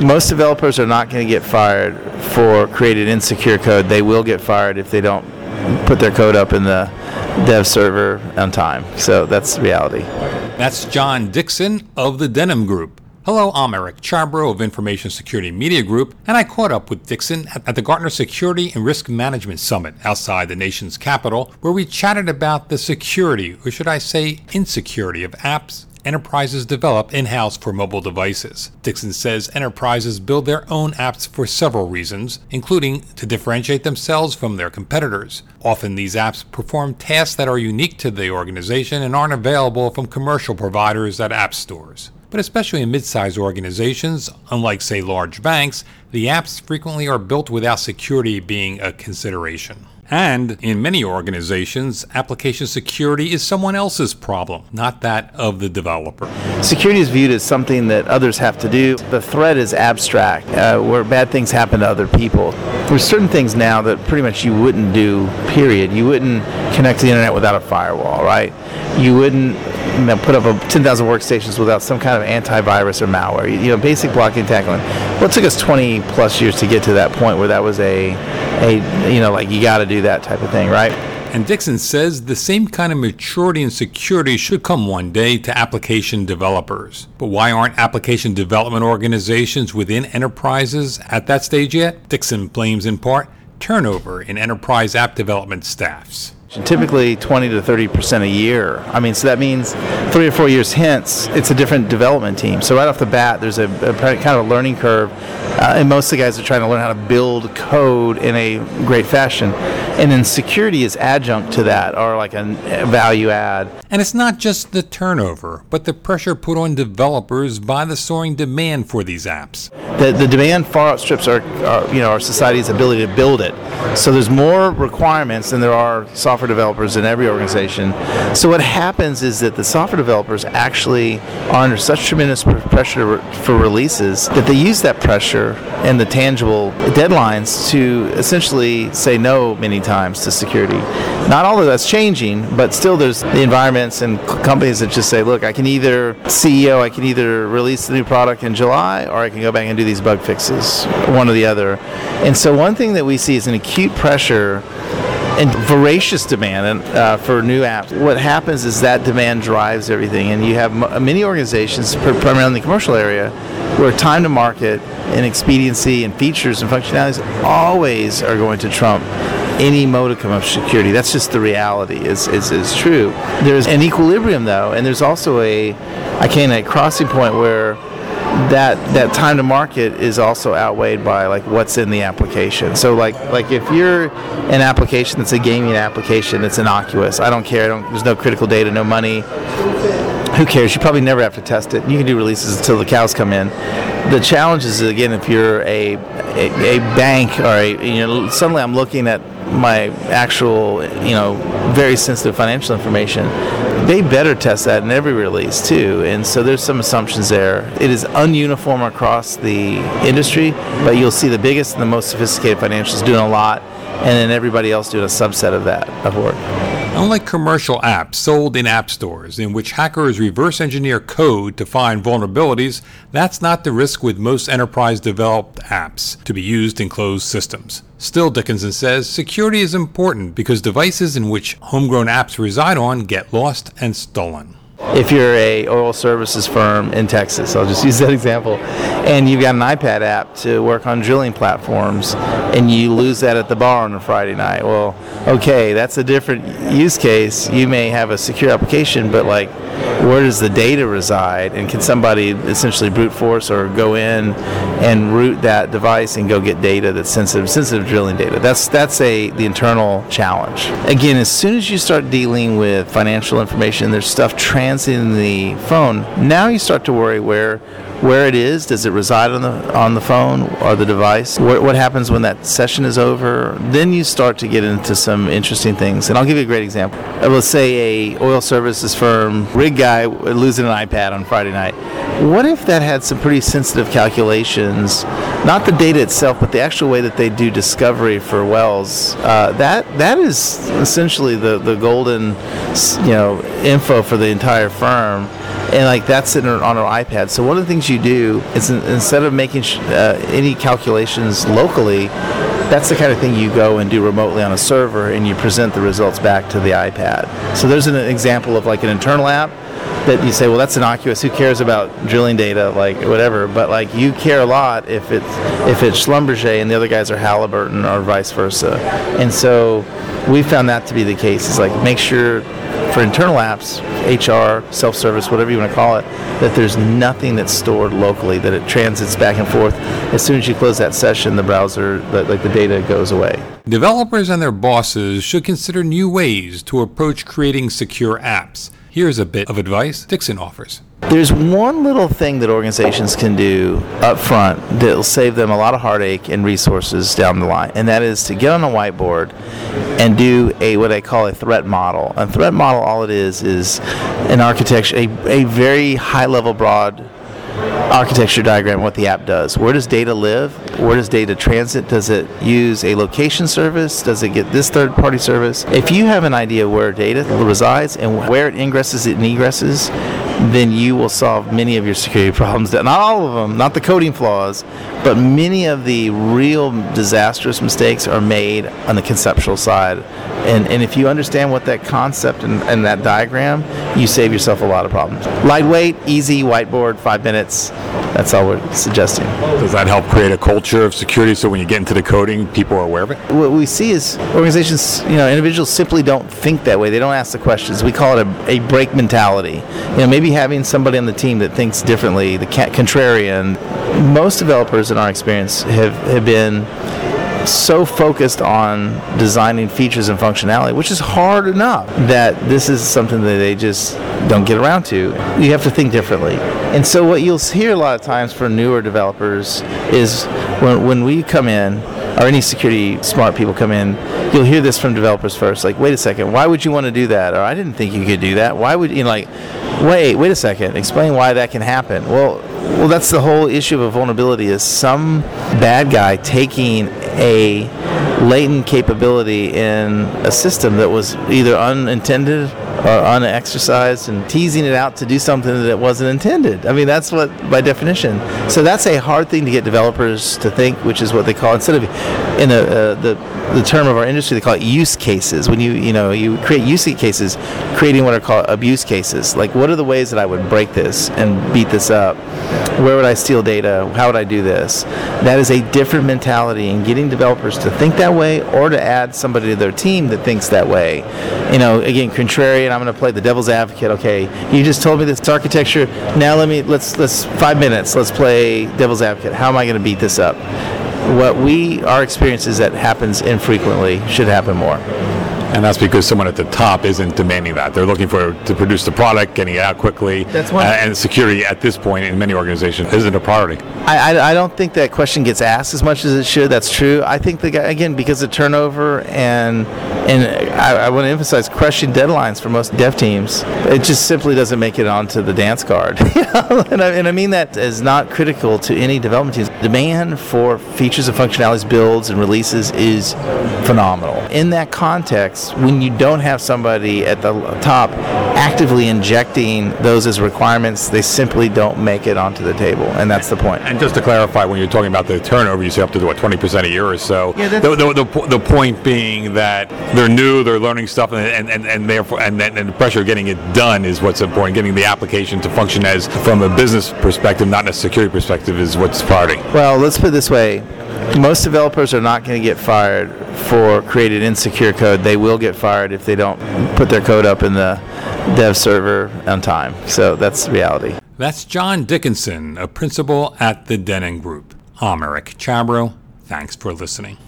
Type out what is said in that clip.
Most developers are not going to get fired for creating insecure code. They will get fired if they don't put their code up in the dev server on time. So that's reality. That's John Dickson of the Denim Group. Hello, I'm Eric Chabrow of Information Security Media Group, and I caught up with Dickson at the Gartner Security and Risk Management Summit outside the nation's capital, where we chatted about the security, or should I say insecurity, of apps enterprises develop in house for mobile devices. Dickson says enterprises build their own apps for several reasons, including to differentiate themselves from their competitors. Often these apps perform tasks that are unique to the organization and aren't available from commercial providers at app stores. But especially in mid sized organizations, unlike, say, large banks, the apps frequently are built without security being a consideration. And in many organizations, application security is someone else's problem, not that of the developer. Security is viewed as something that others have to do. The threat is abstract, uh, where bad things happen to other people. There's certain things now that pretty much you wouldn't do, period. You wouldn't connect to the internet without a firewall, right? You wouldn't you know, put up a 10,000 workstations without some kind of antivirus or malware. You, you know, basic blocking and tackling. Well, it took us 20 plus years to get to that point where that was a, a you know, like you got to do that type of thing, right? And Dickson says the same kind of maturity and security should come one day to application developers. But why aren't application development organizations within enterprises at that stage yet? Dickson blames in part turnover in enterprise app development staffs. Typically 20 to 30 percent a year. I mean, so that means three or four years hence, it's a different development team. So right off the bat, there's a, a kind of a learning curve, uh, and most of the guys are trying to learn how to build code in a great fashion. And then security is adjunct to that, or like a value add. And it's not just the turnover, but the pressure put on developers by the soaring demand for these apps. The, the demand far outstrips our, our, you know, our society's ability to build it. So there's more requirements than there are software developers in every organization. So what happens is that the software developers actually are under such tremendous pressure for releases that they use that pressure and the tangible deadlines to essentially say no many times to security. Not all of that's changing, but still there's the environments and companies that just say, look, I can either CEO, I can either release the new product in July or I can go back and do these bug fixes, one or the other. And so one thing that we see is an acute pressure and voracious demand uh, for new apps. What happens is that demand drives everything, and you have m- many organizations, primarily in the commercial area, where time to market and expediency and features and functionalities always are going to trump any modicum of security. That's just the reality. Is is is true. There's an equilibrium though, and there's also a, I can't a crossing point where that that time to market is also outweighed by like what's in the application. So like like if you're an application that's a gaming application that's innocuous, I don't care. I don't, there's no critical data, no money. Who cares? You probably never have to test it. You can do releases until the cows come in. The challenge is again if you're a a, a bank or a you know suddenly I'm looking at my actual you know very sensitive financial information they better test that in every release too. And so there's some assumptions there. It is ununiform across the industry, but you'll see the biggest and the most sophisticated financials doing a lot, and then everybody else doing a subset of that of work. Unlike commercial apps sold in app stores, in which hackers reverse engineer code to find vulnerabilities, that's not the risk with most enterprise developed apps to be used in closed systems. Still, Dickson says security is important because devices in which homegrown apps reside on get lost and stolen if you're a oil services firm in Texas, I'll just use that example, and you've got an iPad app to work on drilling platforms, and you lose that at the bar on a Friday night. Well, okay, that's a different use case. You may have a secure application, but like, where does the data reside, and can somebody essentially brute force or go in and root that device and go get data that's sensitive, sensitive drilling data? That's that's a the internal challenge. Again, as soon as you start dealing with financial information, there's stuff transiting the phone, now you start to worry where where it is. Does it reside on the on the phone or the device? What, what happens when that session is over? Then you start to get into some interesting things. And I'll give you a great example. Let's say a oil services firm rig guy losing an iPad on Friday night. What if that had some pretty sensitive calculations? Not the data itself, but the actual way that they do discovery for wells. Uh, that that is essentially the the golden, you know, info for the entire firm and like that's in, on our iPad. So one of the things you do is in, instead of making sh- uh, any calculations locally, that's the kind of thing you go and do remotely on a server, and you present the results back to the iPad. So there's an example of like an internal app that you say, well, that's innocuous. Who cares about drilling data, like whatever? But like you care a lot if it's if it's Schlumberger and the other guys are Halliburton or vice versa. And so we found that to be the case. It's like make sure for internal apps, HR, self-service, whatever you want to call it, that there's nothing that's stored locally. That it transits back and forth. As soon as you close that session, the browser, like the data, goes away. Developers and their bosses should consider new ways to approach creating secure apps. Here's a bit of advice Dickson offers. There's one little thing that organizations can do up front that'll save them a lot of heartache and resources down the line, and that is to get on a whiteboard and do a what I call a threat model. A threat model, all it is, is an architecture, a, a very high level, broad architecture diagram what the app does. Where does data live? Where does data transit? Does it use a location service? Does it get this third party service? If you have an idea where data resides and where it ingresses and egresses, then you will solve many of your security problems. Not all of them, not the coding flaws, but many of the real disastrous mistakes are made on the conceptual side. And, and if you understand what that concept and, and that diagram, you save yourself a lot of problems. Lightweight, easy, whiteboard, five minutes. That's all we're suggesting. Does that help create a culture of security so when you get into the coding, people are aware of it? What we see is organizations, you know, individuals simply don't think that way. They don't ask the questions. We call it a, a break mentality. You know, maybe having somebody on the team that thinks differently, the contrarian. Most developers, in our experience, have, have been so focused on designing features and functionality, which is hard enough, that this is something that they just don't get around to. You have to think differently. And so, what you'll hear a lot of times for newer developers is when, when we come in, or any security smart people come in, you'll hear this from developers first. Like, wait a second, why would you want to do that? Or I didn't think you could do that. Why would you know, like? Wait, wait a second. Explain why that can happen. Well, well, that's the whole issue of a vulnerability. Is some bad guy taking a latent capability in a system that was either unintended or unexercised and teasing it out to do something that it wasn't intended. I mean, that's what by definition. So that's a hard thing to get developers to think, which is what they call instead of in a, uh, the the term of our industry they call it use cases. When you you know you create use cases, creating what are called abuse cases. Like what are the ways that I would break this and beat this up? Where would I steal data? How would I do this? That is a different mentality, and getting developers to think that way, or to add somebody to their team that thinks that way. You know, again, contrarian. I'm going to play the devil's advocate. Okay, you just told me this architecture. Now let me let's let's five minutes. Let's play devil's advocate. How am I going to beat this up? What we our experience is that happens infrequently. Should happen more. And that's because someone at the top isn't demanding that. They're looking for to produce the product, getting it out quickly. That's one. Uh, and security at this point in many organizations isn't a priority. I, I, I, don't think that question gets asked as much as it should. That's true. I think the guy again because of turnover and and I, I want to emphasize crushing deadlines for most dev teams. It just simply doesn't make it onto the dance card. and, I, and I mean that is not critical to any development teams. Demand for features and functionalities, builds and releases is phenomenal. In that context when you don't have somebody at the top actively injecting those as requirements, they simply don't make it onto the table, and that's the point. And just to clarify, when you're talking about the turnover, you say up to what 20% a year or so. Yeah, the, the, the, the, point being that they're new, they're learning stuff, and and, and therefore and, and the pressure of getting it done is what's important. Getting the application to function as from a business perspective, not a security perspective, is what's priority. Well, let's put it this way: most developers are not going to get fired for creating insecure code. They will get fired if they don't put their code up in the dev server on time. So that's reality. That's John Dickson, a principal at the Denim Group. I'm Eric Chabrow. Thanks for listening.